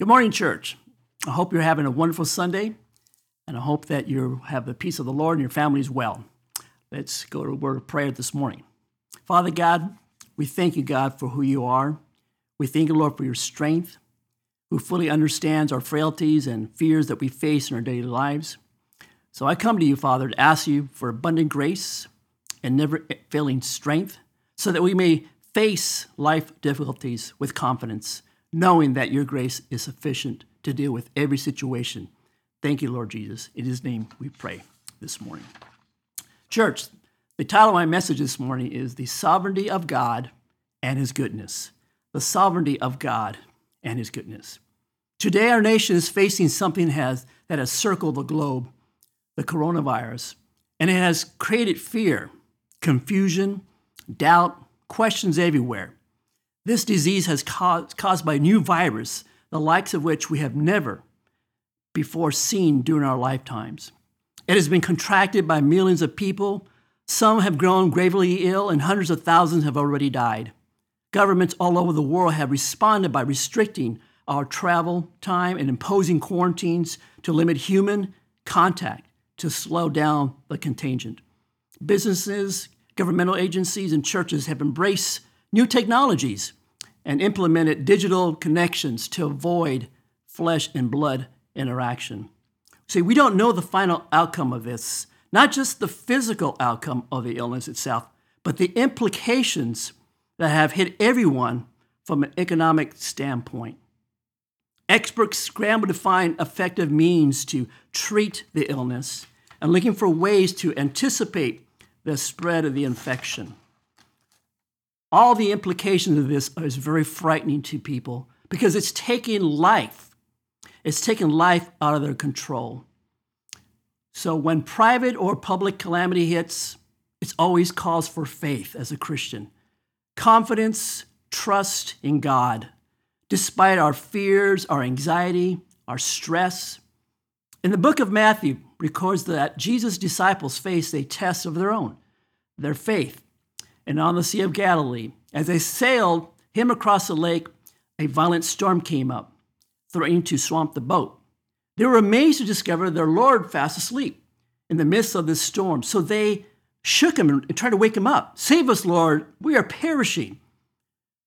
Good morning, church. I hope you're having a wonderful Sunday, and I hope that you have the peace of the Lord and your family as well. Let's go to a word of prayer this morning. Father God, we thank you, God, for who you are. We thank you, Lord, for your strength, who fully understands our frailties and fears that we face in our daily lives. So I come to you, Father, to ask you for abundant grace and never failing strength so that we may face life difficulties with confidence knowing that your grace is sufficient to deal with every situation. Thank you, Lord Jesus. In his name we pray this morning. Church, the title of my message this morning is The Sovereignty of God and His Goodness. The sovereignty of God and His goodness. Today, our nation is facing something has, that has circled the globe, the coronavirus, and it has created fear, confusion, doubt, questions everywhere. This disease has caused, caused by a new virus, the likes of which we have never before seen during our lifetimes. It has been contracted by millions of people. Some have grown gravely ill, and hundreds of thousands have already died. Governments all over the world have responded by restricting our travel time and imposing quarantines to limit human contact to slow down the contagion. Businesses, governmental agencies, and churches have embraced new technologies and implemented digital connections to avoid flesh and blood interaction. See, we don't know the final outcome of this, not just the physical outcome of the illness itself, but the implications that have hit everyone from an economic standpoint. Experts scramble to find effective means to treat the illness and looking for ways to anticipate the spread of the infection. All the implications of this is very frightening to people because it's taking life. It's taking life out of their control. So when private or public calamity hits, it's always cause for faith as a Christian. Confidence, trust in God, despite our fears, our anxiety, our stress. In the book of Matthew records that Jesus' disciples faced a test of their own, their faith and on the Sea of Galilee. As they sailed him across the lake, a violent storm came up, threatening to swamp the boat. They were amazed to discover their Lord fast asleep in the midst of this storm. So they shook him and tried to wake him up. Save us, Lord, we are perishing.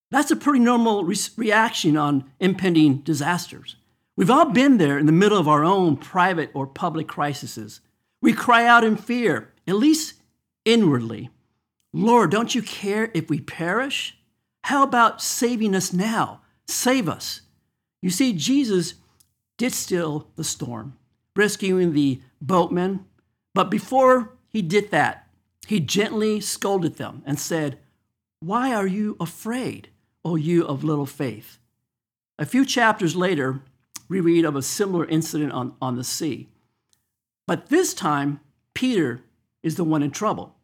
That's a pretty normal re- reaction on impending disasters. We've all been there in the middle of our own private or public crises. We cry out in fear, at least inwardly. Lord, don't you care if we perish? How about saving us now? Save us. You see, Jesus did still the storm, rescuing the boatmen. But before he did that, he gently scolded them and said, Why are you afraid, O you of little faith? A few chapters later, we read of a similar incident on, on the sea. But this time, Peter is the one in trouble.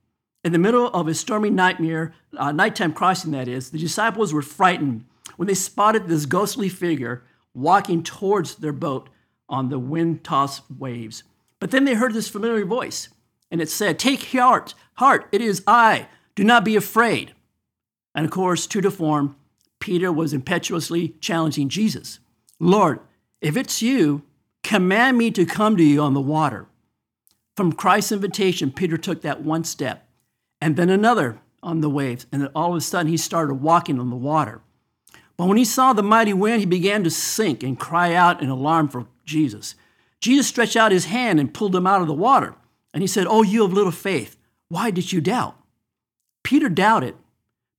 In the middle of a stormy nightmare, uh, nighttime crossing that is, the disciples were frightened when they spotted this ghostly figure walking towards their boat on the wind tossed waves. But then they heard this familiar voice, and it said, Take heart, heart, it is I, do not be afraid. And of course, true to form, Peter was impetuously challenging Jesus Lord, if it's you, command me to come to you on the water. From Christ's invitation, Peter took that one step and then another on the waves. And then all of a sudden, he started walking on the water. But when he saw the mighty wind, he began to sink and cry out in alarm for Jesus. Jesus stretched out his hand and pulled him out of the water. And he said, Oh, you of little faith, why did you doubt? Peter doubted.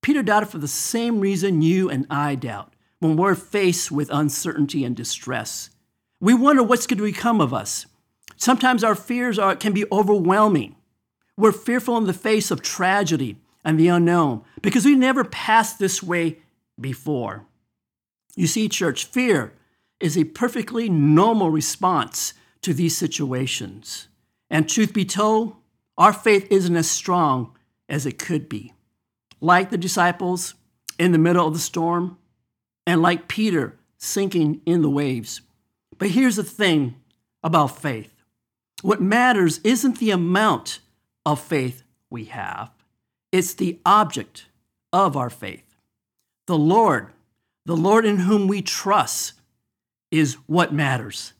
Peter doubted for the same reason you and I doubt when we're faced with uncertainty and distress. We wonder what's going to become of us. Sometimes our fears are, can be overwhelming. We're fearful in the face of tragedy and the unknown because we never passed this way before. You see, church, fear is a perfectly normal response to these situations. And truth be told, our faith isn't as strong as it could be. Like the disciples in the middle of the storm, and like Peter sinking in the waves. But here's the thing about faith what matters isn't the amount of faith we have, it's the object of our faith. The Lord, the Lord in whom we trust, is what matters.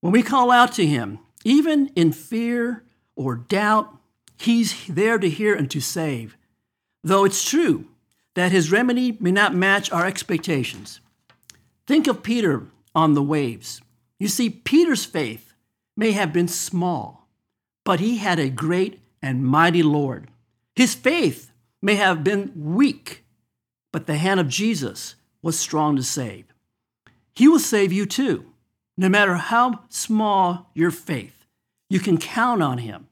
When we call out to Him, even in fear or doubt, He's there to hear and to save. Though it's true that His remedy may not match our expectations. Think of Peter on the waves. You see, Peter's faith may have been small, but he had a great and mighty Lord. His faith may have been weak, but the hand of Jesus was strong to save. He will save you too. No matter how small your faith, you can count on Him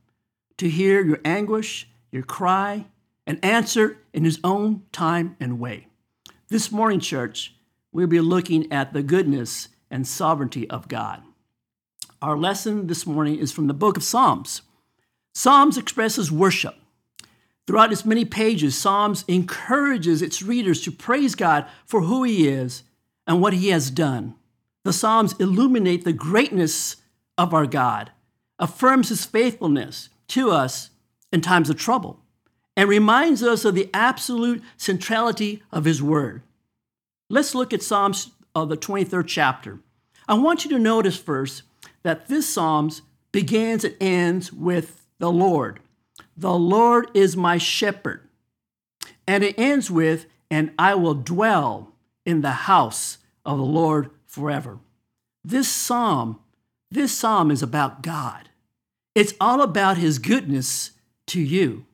to hear your anguish, your cry, and answer in His own time and way. This morning, church, we'll be looking at the goodness and sovereignty of God. Our lesson this morning is from the book of Psalms. Psalms expresses worship. Throughout its many pages, Psalms encourages its readers to praise God for who He is and what He has done. The Psalms illuminate the greatness of our God, affirms His faithfulness to us in times of trouble, and reminds us of the absolute centrality of His Word. Let's look at Psalms of the 23rd chapter. I want you to notice first that this Psalms begins and ends with the Lord. The Lord is my shepherd. And it ends with, and I will dwell in the house of the Lord forever. This psalm, this psalm is about God. It's all about his goodness to you.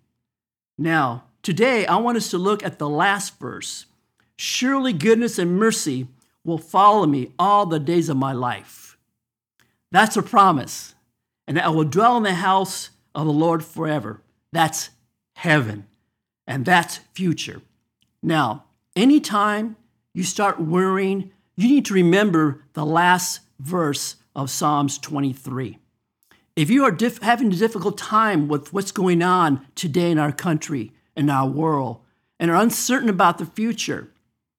Now, today I want us to look at the last verse. Surely goodness and mercy will follow me all the days of my life. That's a promise. And I will dwell in the house of the Lord forever. That's heaven. And that's future. Now, anytime you start worrying, you need to remember the last verse of Psalms 23. If you are dif- having a difficult time with what's going on today in our country, in our world, and are uncertain about the future,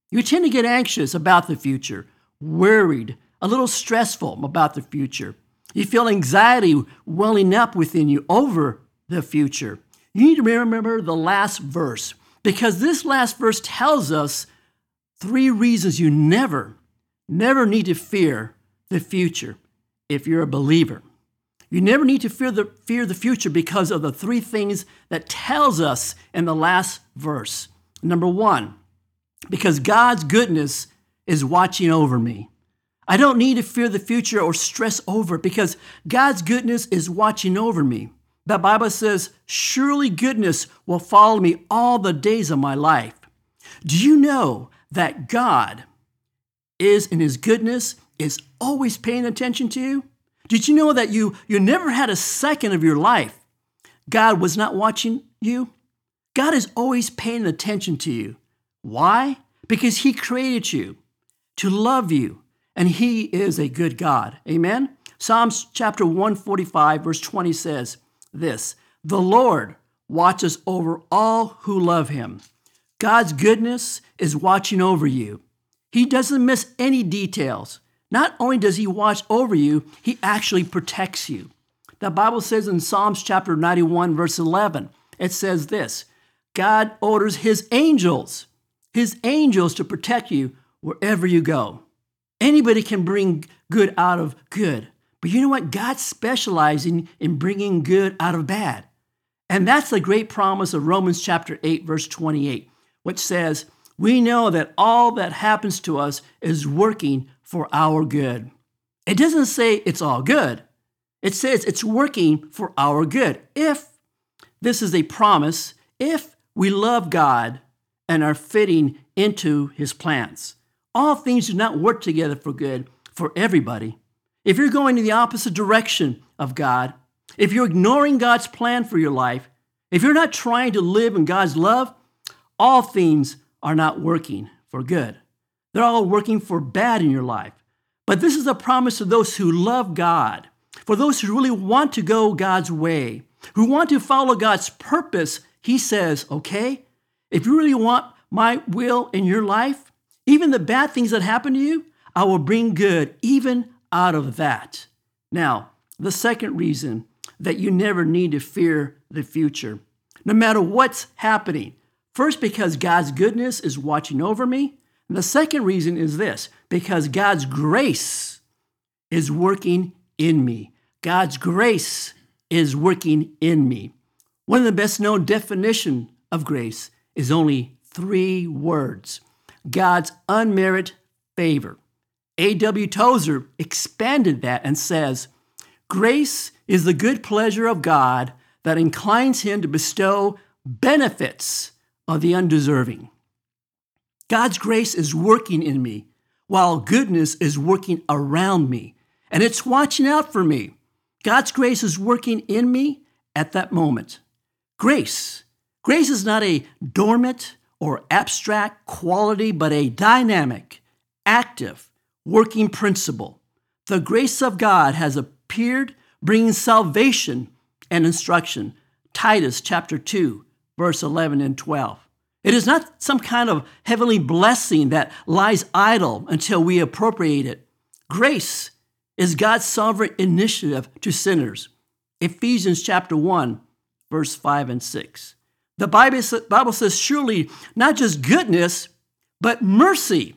you tend to get anxious about the future, worried, a little stressful about the future. You feel anxiety welling up within you over the future. You need to remember the last verse because this last verse tells us three reasons you never, never need to fear the future if you're a believer. You never need to fear the, fear the future because of the three things that tells us in the last verse. Number one, because God's goodness is watching over me. I don't need to fear the future or stress over because God's goodness is watching over me. The Bible says, Surely goodness will follow me all the days of my life. Do you know that God is in his goodness, is always paying attention to you? Did you know that you, you never had a second of your life God was not watching you? God is always paying attention to you. Why? Because He created you to love you, and He is a good God. Amen? Psalms chapter 145, verse 20 says this The Lord watches over all who love Him. God's goodness is watching over you. He doesn't miss any details. Not only does He watch over you, He actually protects you. The Bible says in Psalms chapter 91, verse 11, it says this God orders His angels his angels to protect you wherever you go. Anybody can bring good out of good. But you know what? God's specializing in bringing good out of bad. And that's the great promise of Romans chapter 8, verse 28, which says, We know that all that happens to us is working for our good. It doesn't say it's all good, it says it's working for our good. If this is a promise, if we love God and are fitting into his plans. All things do not work together for good for everybody. If you're going in the opposite direction of God, if you're ignoring God's plan for your life, if you're not trying to live in God's love, all things are not working for good. They're all working for bad in your life. But this is a promise to those who love God, for those who really want to go God's way, who want to follow God's purpose. He says, okay, if you really want my will in your life, even the bad things that happen to you, I will bring good even out of that. Now, the second reason that you never need to fear the future, no matter what's happening. First, because God's goodness is watching over me. And the second reason is this because God's grace is working in me. God's grace is working in me. One of the best known definition of grace is only three words. God's unmerited favor. A.W. Tozer expanded that and says, Grace is the good pleasure of God that inclines him to bestow benefits of the undeserving. God's grace is working in me while goodness is working around me, and it's watching out for me. God's grace is working in me at that moment. Grace. Grace is not a dormant or abstract quality, but a dynamic, active, working principle. The grace of God has appeared, bringing salvation and instruction. Titus chapter 2, verse 11 and 12. It is not some kind of heavenly blessing that lies idle until we appropriate it. Grace is God's sovereign initiative to sinners. Ephesians chapter 1, verse 5 and 6. The Bible says, surely not just goodness, but mercy.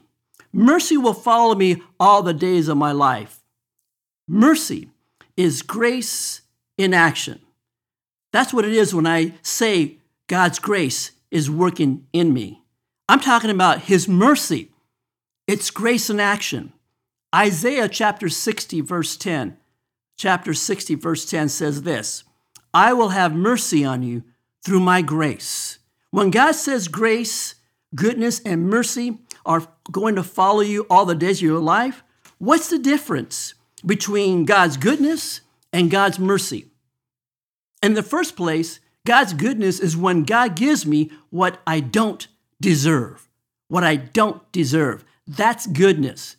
Mercy will follow me all the days of my life. Mercy is grace in action. That's what it is when I say God's grace is working in me. I'm talking about His mercy. It's grace in action. Isaiah chapter 60, verse 10. Chapter 60, verse 10 says this I will have mercy on you through my grace. When God says grace, goodness, and mercy are going to follow you all the days of your life, what's the difference between God's goodness and God's mercy? In the first place, God's goodness is when God gives me what I don't deserve. What I don't deserve. That's goodness.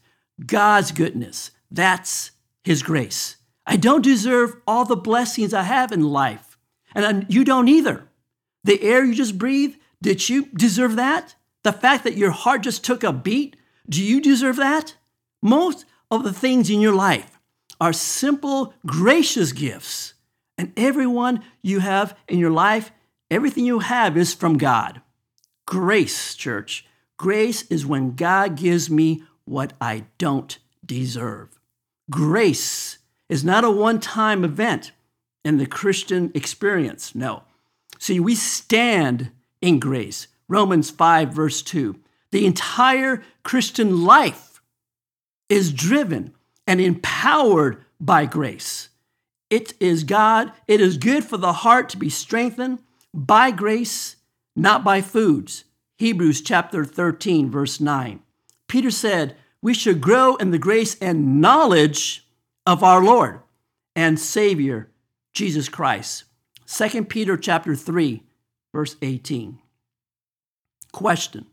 God's goodness. That's His grace. I don't deserve all the blessings I have in life, and you don't either. The air you just breathe, did you deserve that? The fact that your heart just took a beat, do you deserve that? Most of the things in your life are simple, gracious gifts. And everyone you have in your life, everything you have is from God. Grace, church. Grace is when God gives me what I don't deserve. Grace is not a one time event in the Christian experience. No. See, we stand in grace. Romans 5, verse 2. The entire Christian life is driven and empowered by grace. It is God, it is good for the heart to be strengthened by grace, not by foods. Hebrews chapter 13, verse 9. Peter said, We should grow in the grace and knowledge of our Lord and Savior, Jesus Christ. 2 Peter chapter 3, verse 18. Question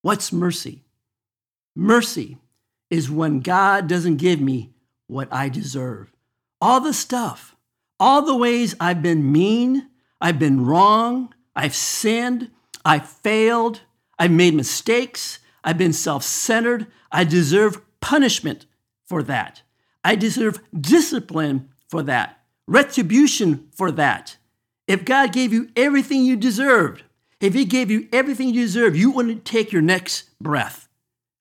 What's mercy? Mercy is when God doesn't give me what I deserve. All the stuff, all the ways I've been mean, I've been wrong, I've sinned, I've failed, I've made mistakes, I've been self centered, I deserve punishment for that. I deserve discipline for that retribution for that. If God gave you everything you deserved, if He gave you everything you deserve, you wouldn't take your next breath.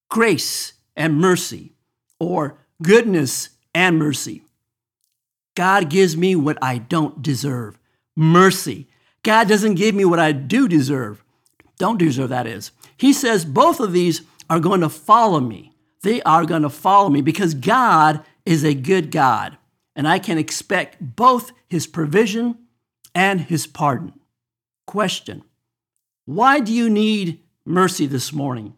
Grace and mercy, or goodness and mercy. God gives me what I don't deserve. Mercy. God doesn't give me what I do deserve. Don't deserve, that is. He says both of these are going to follow me. They are going to follow me because God is a good God and I can expect both his provision and his pardon. Question Why do you need mercy this morning?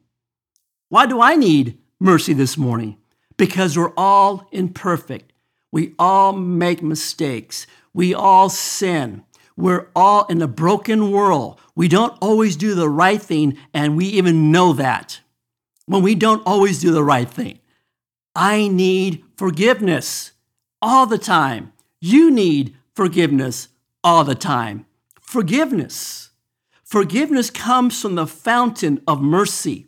Why do I need mercy this morning? Because we're all imperfect. We all make mistakes. We all sin. We're all in a broken world. We don't always do the right thing, and we even know that when we don't always do the right thing. I need forgiveness all the time. You need forgiveness all the time. Forgiveness. Forgiveness comes from the fountain of mercy.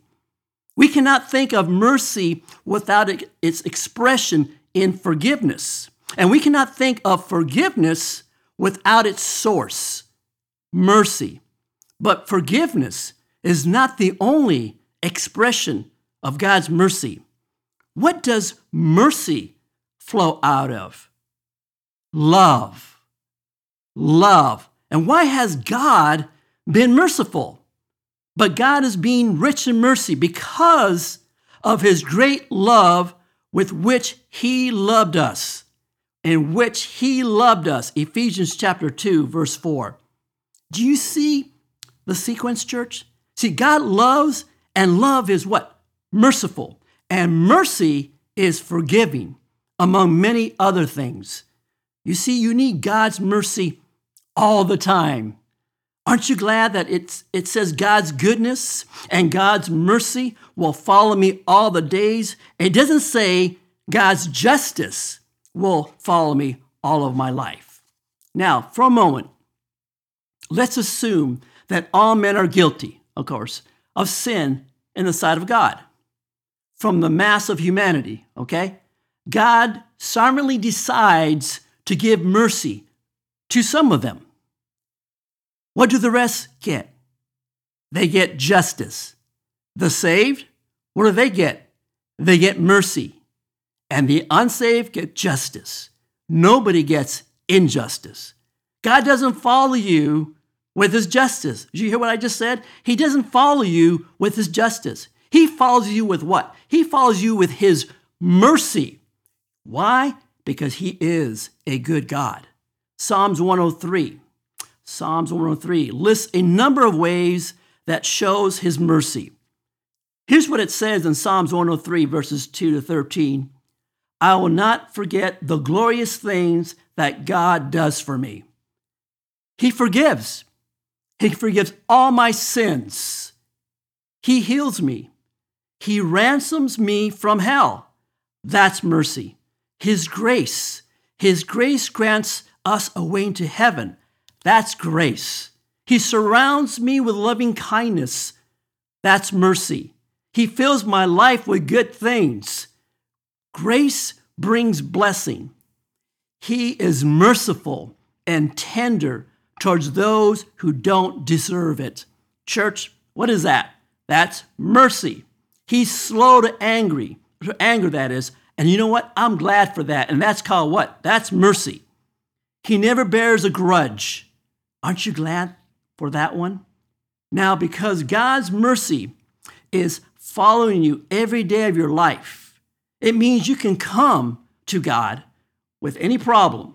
We cannot think of mercy without its expression in forgiveness. And we cannot think of forgiveness without its source, mercy. But forgiveness is not the only expression of God's mercy. what does mercy flow out of? Love. Love. And why has God been merciful? But God is being rich in mercy because of his great love with which he loved us, in which he loved us. Ephesians chapter 2, verse 4. Do you see the sequence, church? See, God loves, and love is what? Merciful. And mercy is forgiving, among many other things. You see, you need God's mercy all the time. Aren't you glad that it's, it says God's goodness and God's mercy will follow me all the days? It doesn't say God's justice will follow me all of my life. Now, for a moment, let's assume that all men are guilty, of course, of sin in the sight of God from the mass of humanity, okay? God sovereignly decides to give mercy to some of them. What do the rest get? They get justice. The saved, what do they get? They get mercy. And the unsaved get justice. Nobody gets injustice. God doesn't follow you with his justice. Did you hear what I just said? He doesn't follow you with his justice. He follows you with what? He follows you with his mercy. Why? Because he is a good God. Psalms 103. Psalms 103 lists a number of ways that shows his mercy. Here's what it says in Psalms 103, verses 2 to 13 I will not forget the glorious things that God does for me. He forgives. He forgives all my sins. He heals me. He ransoms me from hell. That's mercy. His grace. His grace grants us a way into heaven. That's grace. He surrounds me with loving kindness. That's mercy. He fills my life with good things. Grace brings blessing. He is merciful and tender towards those who don't deserve it. Church, what is that? That's mercy. He's slow to angry, to anger that is. And you know what? I'm glad for that. And that's called what? That's mercy. He never bears a grudge. Aren't you glad for that one? Now, because God's mercy is following you every day of your life, it means you can come to God with any problem,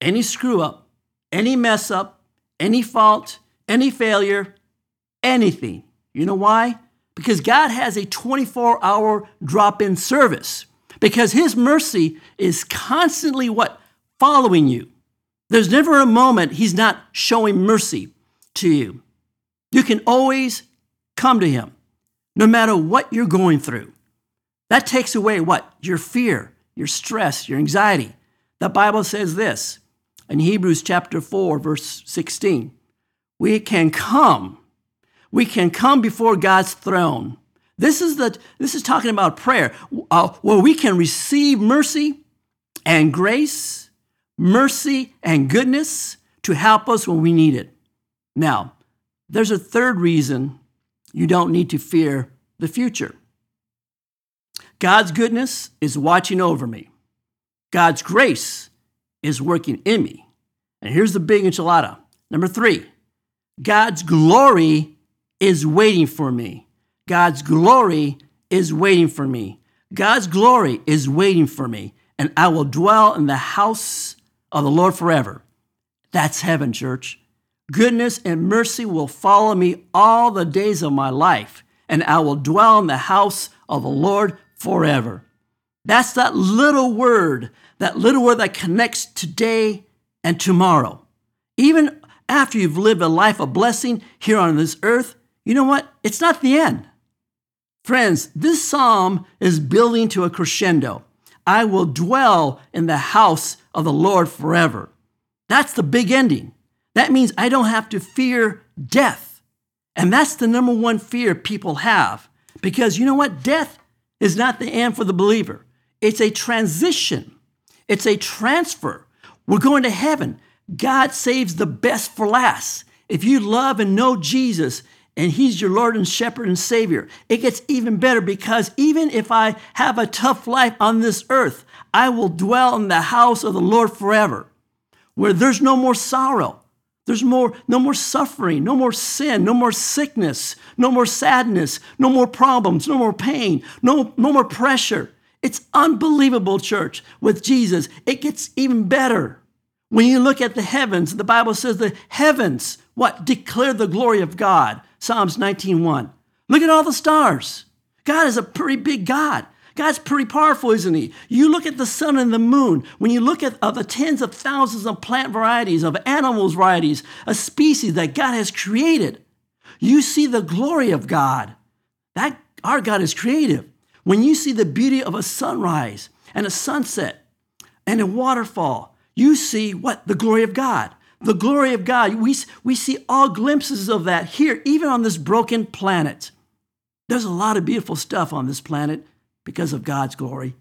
any screw up, any mess up, any fault, any failure, anything. You know why? Because God has a 24 hour drop in service. Because His mercy is constantly what? Following you. There's never a moment He's not showing mercy to you. You can always come to Him, no matter what you're going through. That takes away what? Your fear, your stress, your anxiety. The Bible says this in Hebrews chapter 4, verse 16. We can come. We can come before God's throne. This is, the, this is talking about prayer, uh, where we can receive mercy and grace, mercy and goodness to help us when we need it. Now, there's a third reason you don't need to fear the future. God's goodness is watching over me. God's grace is working in me. And here's the big enchilada. Number three, God's glory is waiting for me. God's glory is waiting for me. God's glory is waiting for me, and I will dwell in the house of the Lord forever. That's heaven, church. Goodness and mercy will follow me all the days of my life, and I will dwell in the house of the Lord forever. That's that little word that little word that connects today and tomorrow. Even after you've lived a life of blessing here on this earth, you know what? It's not the end. Friends, this psalm is building to a crescendo. I will dwell in the house of the Lord forever. That's the big ending. That means I don't have to fear death. And that's the number one fear people have. Because you know what? Death is not the end for the believer, it's a transition it's a transfer. We're going to heaven. God saves the best for last. If you love and know Jesus, and He's your Lord and Shepherd and Savior. It gets even better because even if I have a tough life on this earth, I will dwell in the house of the Lord forever, where there's no more sorrow. There's more, no more suffering, no more sin, no more sickness, no more sadness, no more problems, no more pain, no, no more pressure. It's unbelievable, church, with Jesus. It gets even better. When you look at the heavens, the Bible says the heavens, what? Declare the glory of God. Psalms 19.1. Look at all the stars. God is a pretty big God. God's pretty powerful, isn't he? You look at the sun and the moon. When you look at uh, the tens of thousands of plant varieties, of animals varieties, a species that God has created, you see the glory of God. That our God is creative. When you see the beauty of a sunrise and a sunset and a waterfall, you see what? The glory of God. The glory of God. We, we see all glimpses of that here, even on this broken planet. There's a lot of beautiful stuff on this planet because of God's glory.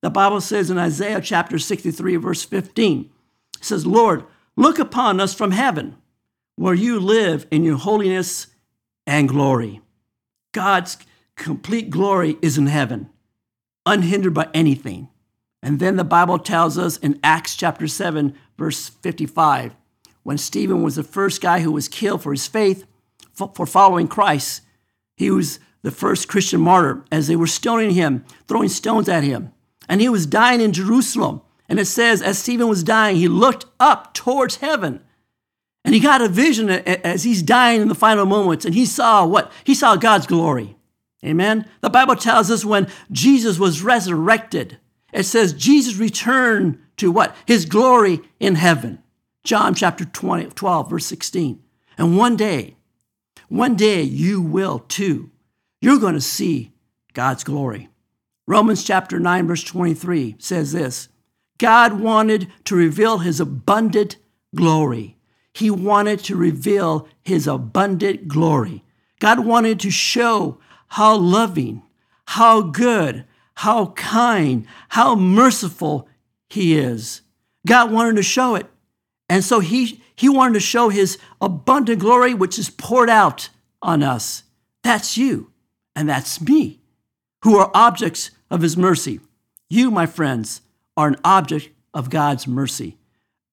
The Bible says in Isaiah chapter 63, verse 15, it says, Lord, look upon us from heaven, where you live in your holiness and glory. God's complete glory is in heaven, unhindered by anything. And then the Bible tells us in Acts chapter 7, verse 55, when Stephen was the first guy who was killed for his faith, for following Christ, he was the first Christian martyr, as they were stoning him, throwing stones at him. And he was dying in Jerusalem. And it says, as Stephen was dying, he looked up towards heaven. And he got a vision as he's dying in the final moments. And he saw what? He saw God's glory. Amen. The Bible tells us when Jesus was resurrected, it says Jesus returned to what? His glory in heaven. John chapter 20, 12, verse 16. And one day, one day you will too you're going to see God's glory. Romans chapter 9, verse 23 says this God wanted to reveal his abundant glory. He wanted to reveal his abundant glory. God wanted to show how loving, how good, how kind, how merciful he is. God wanted to show it. And so he, he wanted to show his abundant glory, which is poured out on us. That's you and that's me, who are objects of his mercy. You, my friends, are an object of God's mercy.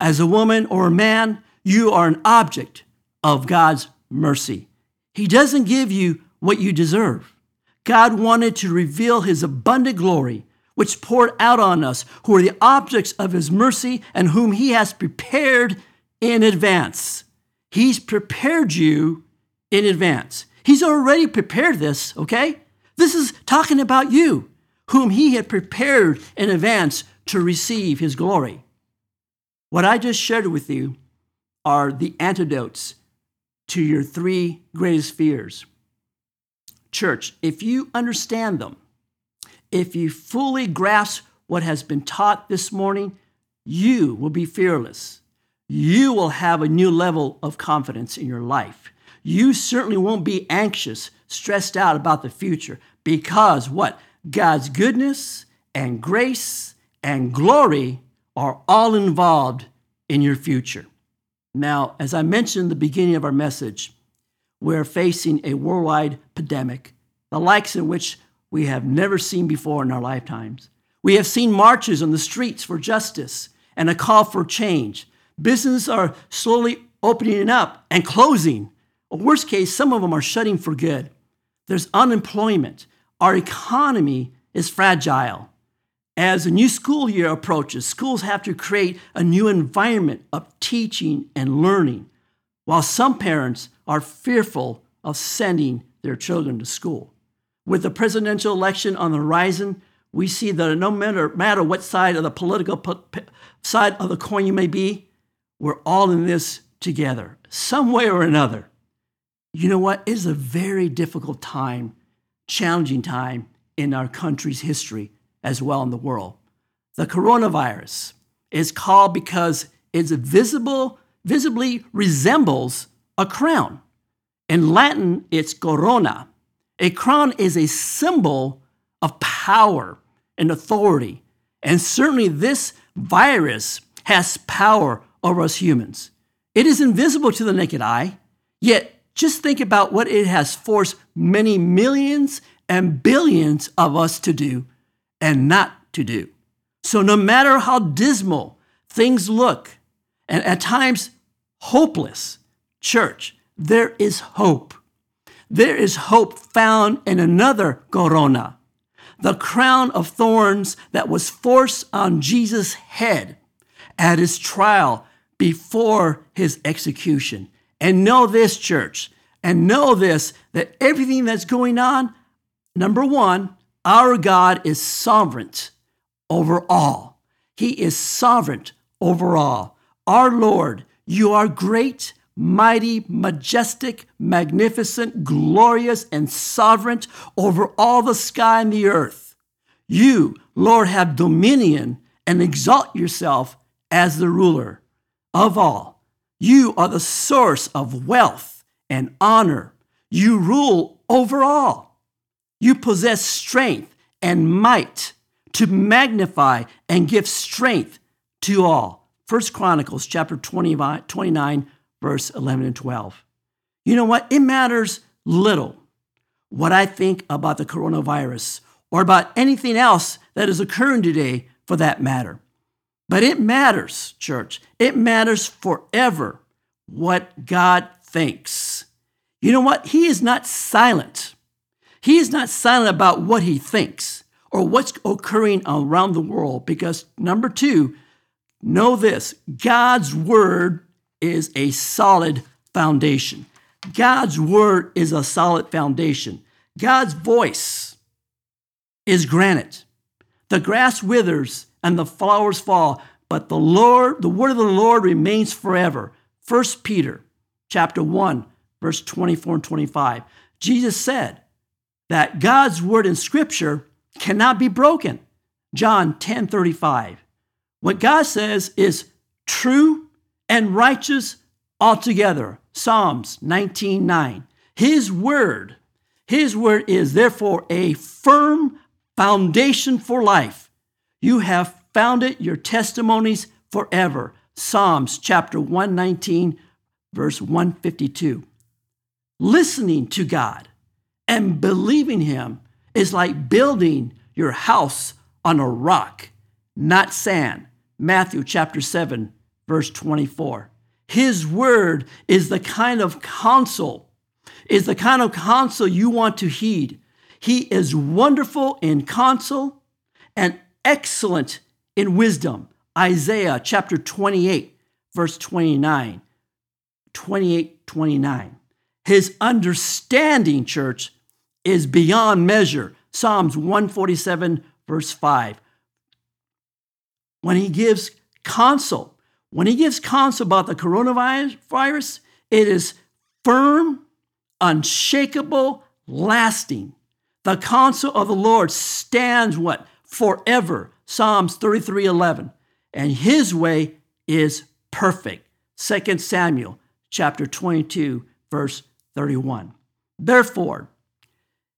As a woman or a man, you are an object of God's mercy. He doesn't give you what you deserve. God wanted to reveal his abundant glory, which poured out on us, who are the objects of his mercy and whom he has prepared in advance. He's prepared you in advance. He's already prepared this, okay? This is talking about you, whom he had prepared in advance to receive his glory. What I just shared with you are the antidotes to your three greatest fears. Church, if you understand them, if you fully grasp what has been taught this morning, you will be fearless. You will have a new level of confidence in your life you certainly won't be anxious, stressed out about the future because what? God's goodness and grace and glory are all involved in your future. Now, as I mentioned in the beginning of our message, we're facing a worldwide pandemic, the likes of which we have never seen before in our lifetimes. We have seen marches on the streets for justice and a call for change. Businesses are slowly opening up and closing worst case, some of them are shutting for good. There's unemployment. Our economy is fragile. As a new school year approaches, schools have to create a new environment of teaching and learning, while some parents are fearful of sending their children to school. With the presidential election on the horizon, we see that no matter, matter what side of the political side of the coin you may be, we're all in this together, some way or another you know what? It is a very difficult time, challenging time in our country's history as well in the world. The coronavirus is called because it's visible, visibly resembles a crown. In Latin, it's corona. A crown is a symbol of power and authority. And certainly this virus has power over us humans. It is invisible to the naked eye, yet just think about what it has forced many millions and billions of us to do and not to do. So, no matter how dismal things look, and at times hopeless, church, there is hope. There is hope found in another corona, the crown of thorns that was forced on Jesus' head at his trial before his execution. And know this, church, and know this that everything that's going on, number one, our God is sovereign over all. He is sovereign over all. Our Lord, you are great, mighty, majestic, magnificent, glorious, and sovereign over all the sky and the earth. You, Lord, have dominion and exalt yourself as the ruler of all. You are the source of wealth and honor. You rule over all. You possess strength and might to magnify and give strength to all. First Chronicles chapter 29, verse 11 and 12. You know what? It matters little what I think about the coronavirus or about anything else that is occurring today for that matter. But it matters, church. It matters forever what God thinks. You know what? He is not silent. He is not silent about what he thinks or what's occurring around the world because, number two, know this God's word is a solid foundation. God's word is a solid foundation. God's voice is granite. The grass withers and the flowers fall, but the Lord, the word of the Lord remains forever. 1 Peter chapter 1, verse 24 and 25. Jesus said that God's word in scripture cannot be broken. John 10 35. What God says is true and righteous altogether. Psalms 19 9. His word, his word is therefore a firm foundation for life. You have founded your testimonies forever. Psalms chapter 119, verse 152. Listening to God and believing Him is like building your house on a rock, not sand. Matthew chapter 7, verse 24. His word is the kind of counsel, is the kind of counsel you want to heed. He is wonderful in counsel and excellent in wisdom. Isaiah chapter 28, verse 29. 28, 29. His understanding, church, is beyond measure. Psalms 147, verse 5. When he gives counsel, when he gives counsel about the coronavirus, it is firm, unshakable, lasting. The counsel of the Lord stands what? Forever. Psalms 33 11. And his way is perfect. 2 Samuel chapter 22, verse 31. Therefore,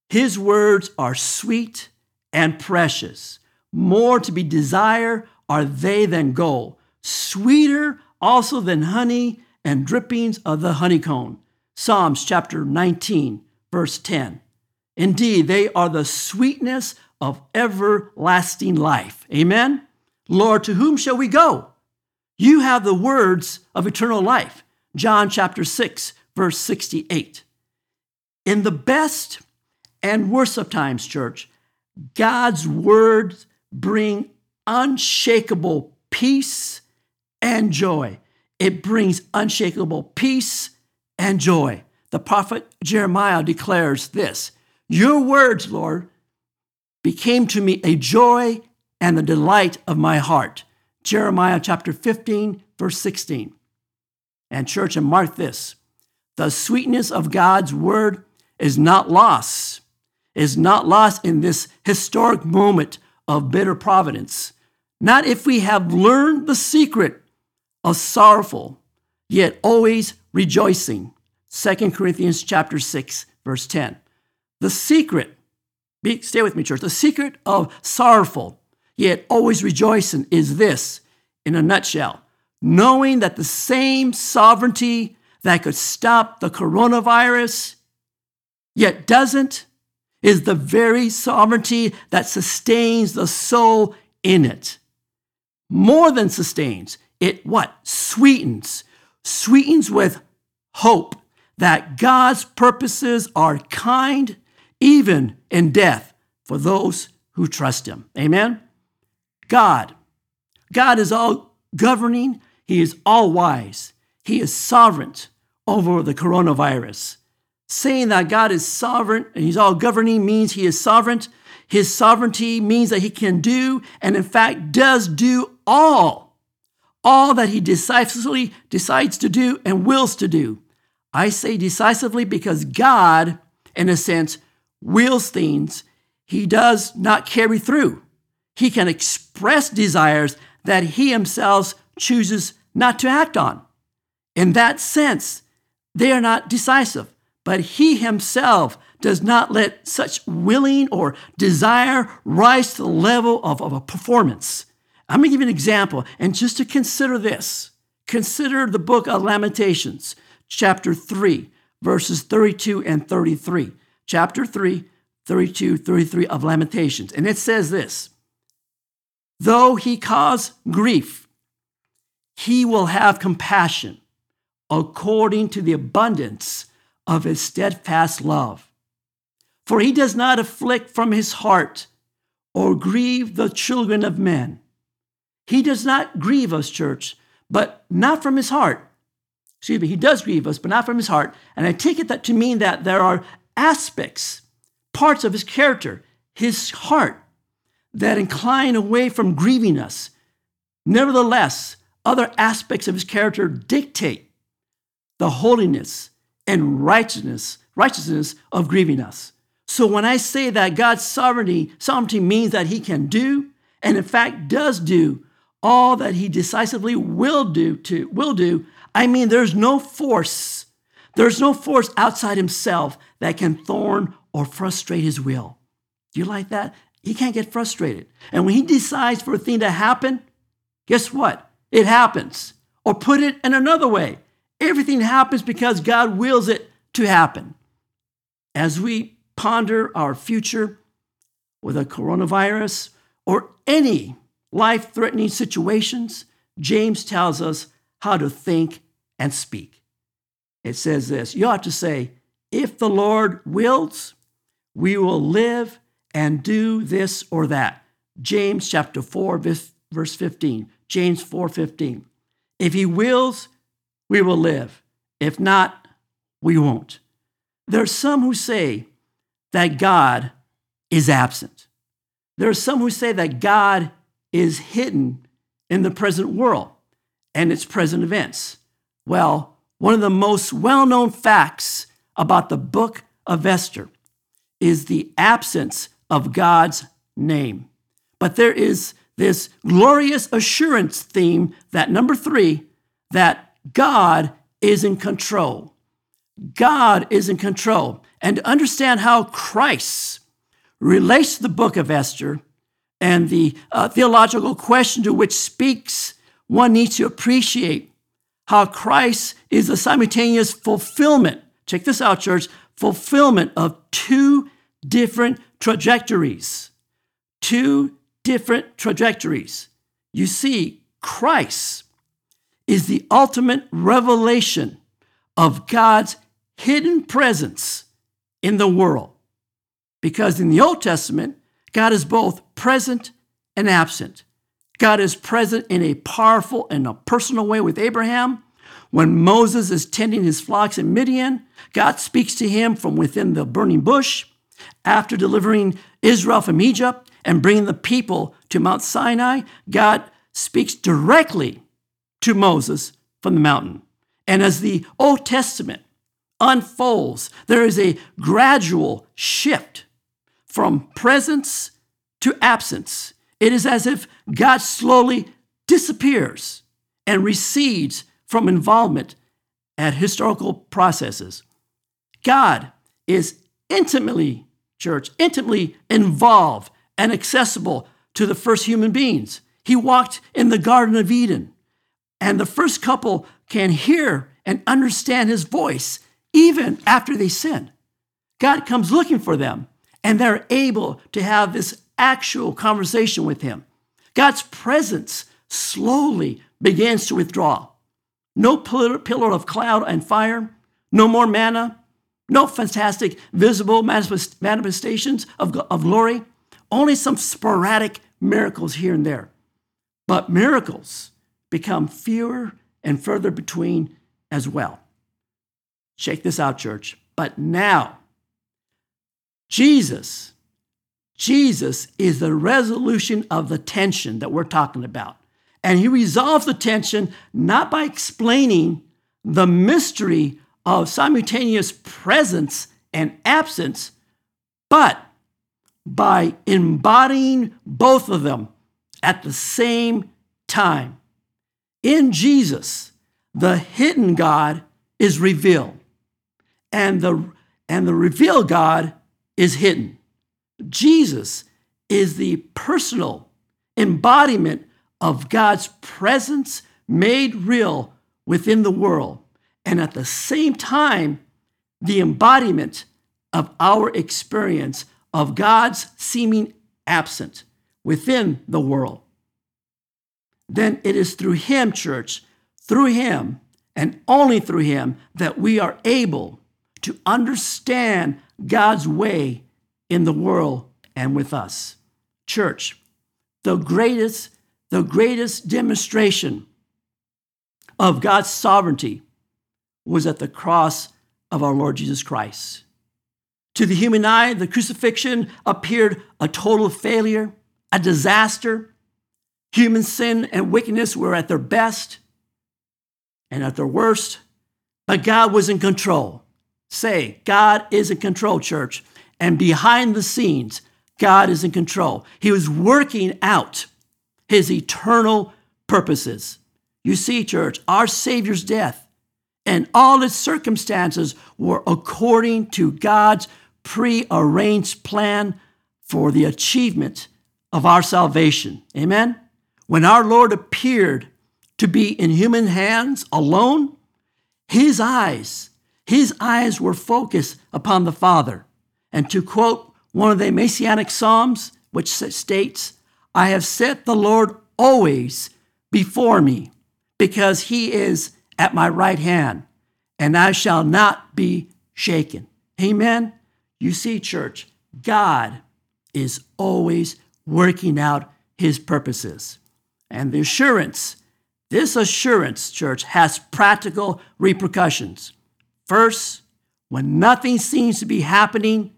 his words are sweet and precious. More to be desired are they than gold, sweeter also than honey and drippings of the honeycomb. Psalms chapter 19, verse 10. Indeed, they are the sweetness of everlasting life. Amen. Lord, to whom shall we go? You have the words of eternal life. John chapter 6, verse 68. In the best and worst of times, church, God's words bring unshakable peace and joy. It brings unshakable peace and joy. The prophet Jeremiah declares this Your words, Lord, became to me a joy and the delight of my heart. Jeremiah chapter 15, verse 16. And, church, and mark this the sweetness of God's word is not lost is not lost in this historic moment of bitter providence. Not if we have learned the secret of sorrowful, yet always rejoicing. 2 Corinthians chapter 6, verse 10. The secret, be, stay with me, church. The secret of sorrowful, yet always rejoicing is this, in a nutshell, knowing that the same sovereignty that could stop the coronavirus, yet doesn't, is the very sovereignty that sustains the soul in it. More than sustains, it what? Sweetens. Sweetens with hope that God's purposes are kind, even in death, for those who trust Him. Amen? God. God is all governing, He is all wise, He is sovereign over the coronavirus. Saying that God is sovereign and He's all governing means He is sovereign. His sovereignty means that He can do, and in fact does do all, all that He decisively decides to do and wills to do. I say decisively because God, in a sense, wills things He does not carry through. He can express desires that He Himself chooses not to act on. In that sense, they are not decisive but he himself does not let such willing or desire rise to the level of, of a performance. I'm going to give you an example, and just to consider this, consider the book of Lamentations, chapter 3, verses 32 and 33. Chapter 3, 32, 33 of Lamentations. And it says this Though he cause grief, he will have compassion according to the abundance of his steadfast love. For he does not afflict from his heart or grieve the children of men. He does not grieve us, church, but not from his heart. Excuse me, he does grieve us, but not from his heart. And I take it that to mean that there are aspects, parts of his character, his heart, that incline away from grieving us. Nevertheless, other aspects of his character dictate the holiness and righteousness, righteousness of grieving us. So when I say that God's sovereignty, sovereignty means that he can do, and in fact does do, all that he decisively will do to will do, I mean there's no force, there's no force outside himself that can thorn or frustrate his will. Do you like that? He can't get frustrated. And when he decides for a thing to happen, guess what? It happens. Or put it in another way, Everything happens because God wills it to happen. As we ponder our future with a coronavirus or any life threatening situations, James tells us how to think and speak. It says this you ought to say, If the Lord wills, we will live and do this or that. James chapter 4, verse 15. James 4 15. If he wills, we will live. If not, we won't. There are some who say that God is absent. There are some who say that God is hidden in the present world and its present events. Well, one of the most well known facts about the book of Esther is the absence of God's name. But there is this glorious assurance theme that number three, that God is in control. God is in control. And to understand how Christ relates to the book of Esther and the uh, theological question to which speaks, one needs to appreciate how Christ is the simultaneous fulfillment. Check this out, church fulfillment of two different trajectories. Two different trajectories. You see, Christ is the ultimate revelation of God's hidden presence in the world. Because in the Old Testament, God is both present and absent. God is present in a powerful and a personal way with Abraham. When Moses is tending his flocks in Midian, God speaks to him from within the burning bush. After delivering Israel from Egypt and bringing the people to Mount Sinai, God speaks directly to Moses from the mountain. And as the Old Testament unfolds, there is a gradual shift from presence to absence. It is as if God slowly disappears and recedes from involvement at historical processes. God is intimately, church, intimately involved and accessible to the first human beings. He walked in the Garden of Eden and the first couple can hear and understand his voice even after they sin. God comes looking for them, and they're able to have this actual conversation with him. God's presence slowly begins to withdraw. No pillar of cloud and fire, no more manna, no fantastic visible manifestations of, of glory, only some sporadic miracles here and there. But miracles become fewer and further between as well. Check this out, church. But now, Jesus, Jesus is the resolution of the tension that we're talking about. And he resolves the tension not by explaining the mystery of simultaneous presence and absence, but by embodying both of them at the same time. In Jesus, the hidden God is revealed, and the, and the revealed God is hidden. Jesus is the personal embodiment of God's presence made real within the world, and at the same time, the embodiment of our experience of God's seeming absent within the world. Then it is through Him, church, through Him, and only through Him, that we are able to understand God's way in the world and with us. Church, the greatest the greatest demonstration of God's sovereignty was at the cross of our Lord Jesus Christ. To the human eye, the crucifixion appeared a total failure, a disaster. Human sin and wickedness were at their best and at their worst, but God was in control. Say, God is in control, church. And behind the scenes, God is in control. He was working out his eternal purposes. You see, church, our Savior's death and all its circumstances were according to God's prearranged plan for the achievement of our salvation. Amen? When our Lord appeared to be in human hands alone, his eyes, his eyes were focused upon the Father. And to quote one of the Messianic Psalms, which states, I have set the Lord always before me, because he is at my right hand, and I shall not be shaken. Amen. You see, church, God is always working out his purposes. And the assurance, this assurance, church, has practical repercussions. First, when nothing seems to be happening,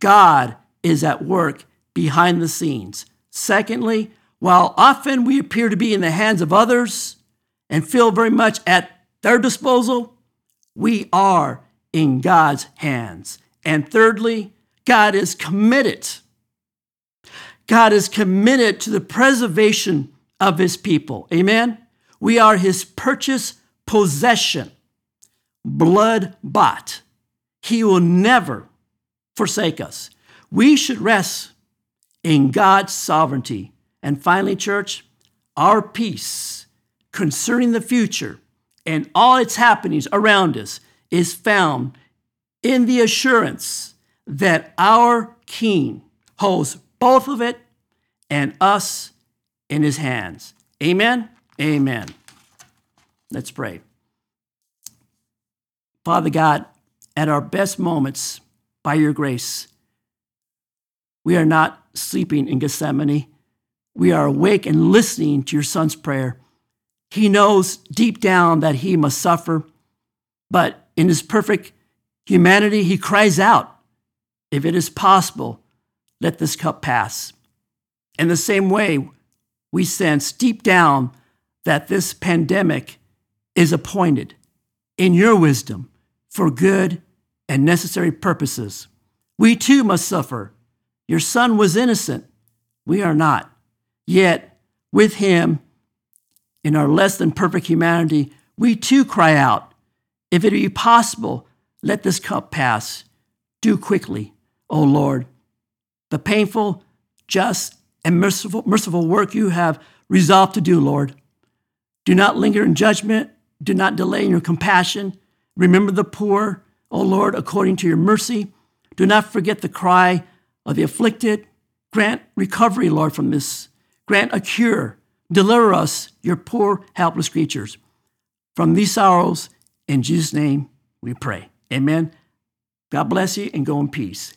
God is at work behind the scenes. Secondly, while often we appear to be in the hands of others and feel very much at their disposal, we are in God's hands. And thirdly, God is committed. God is committed to the preservation of his people. Amen? We are his purchased possession, blood bought. He will never forsake us. We should rest in God's sovereignty. And finally, church, our peace concerning the future and all its happenings around us is found in the assurance that our King holds both of it and us in his hands. Amen. Amen. Let's pray. Father God, at our best moments, by your grace, we are not sleeping in Gethsemane. We are awake and listening to your son's prayer. He knows deep down that he must suffer, but in his perfect humanity, he cries out, If it is possible, let this cup pass. In the same way, we sense deep down that this pandemic is appointed in your wisdom for good and necessary purposes. We too must suffer your son was innocent. We are not. Yet, with him, in our less than perfect humanity, we too cry out, If it be possible, let this cup pass. Do quickly, O Lord. The painful, just, and merciful, merciful work you have resolved to do, Lord. Do not linger in judgment Do not delay in your compassion. Remember the poor, O Lord, according to your mercy. Do not forget the cry of the afflicted. Grant recovery, Lord, from this. Grant a cure. Deliver us, your poor, helpless creatures, from these sorrows. In Jesus' name we pray. Amen. God bless you and go in peace.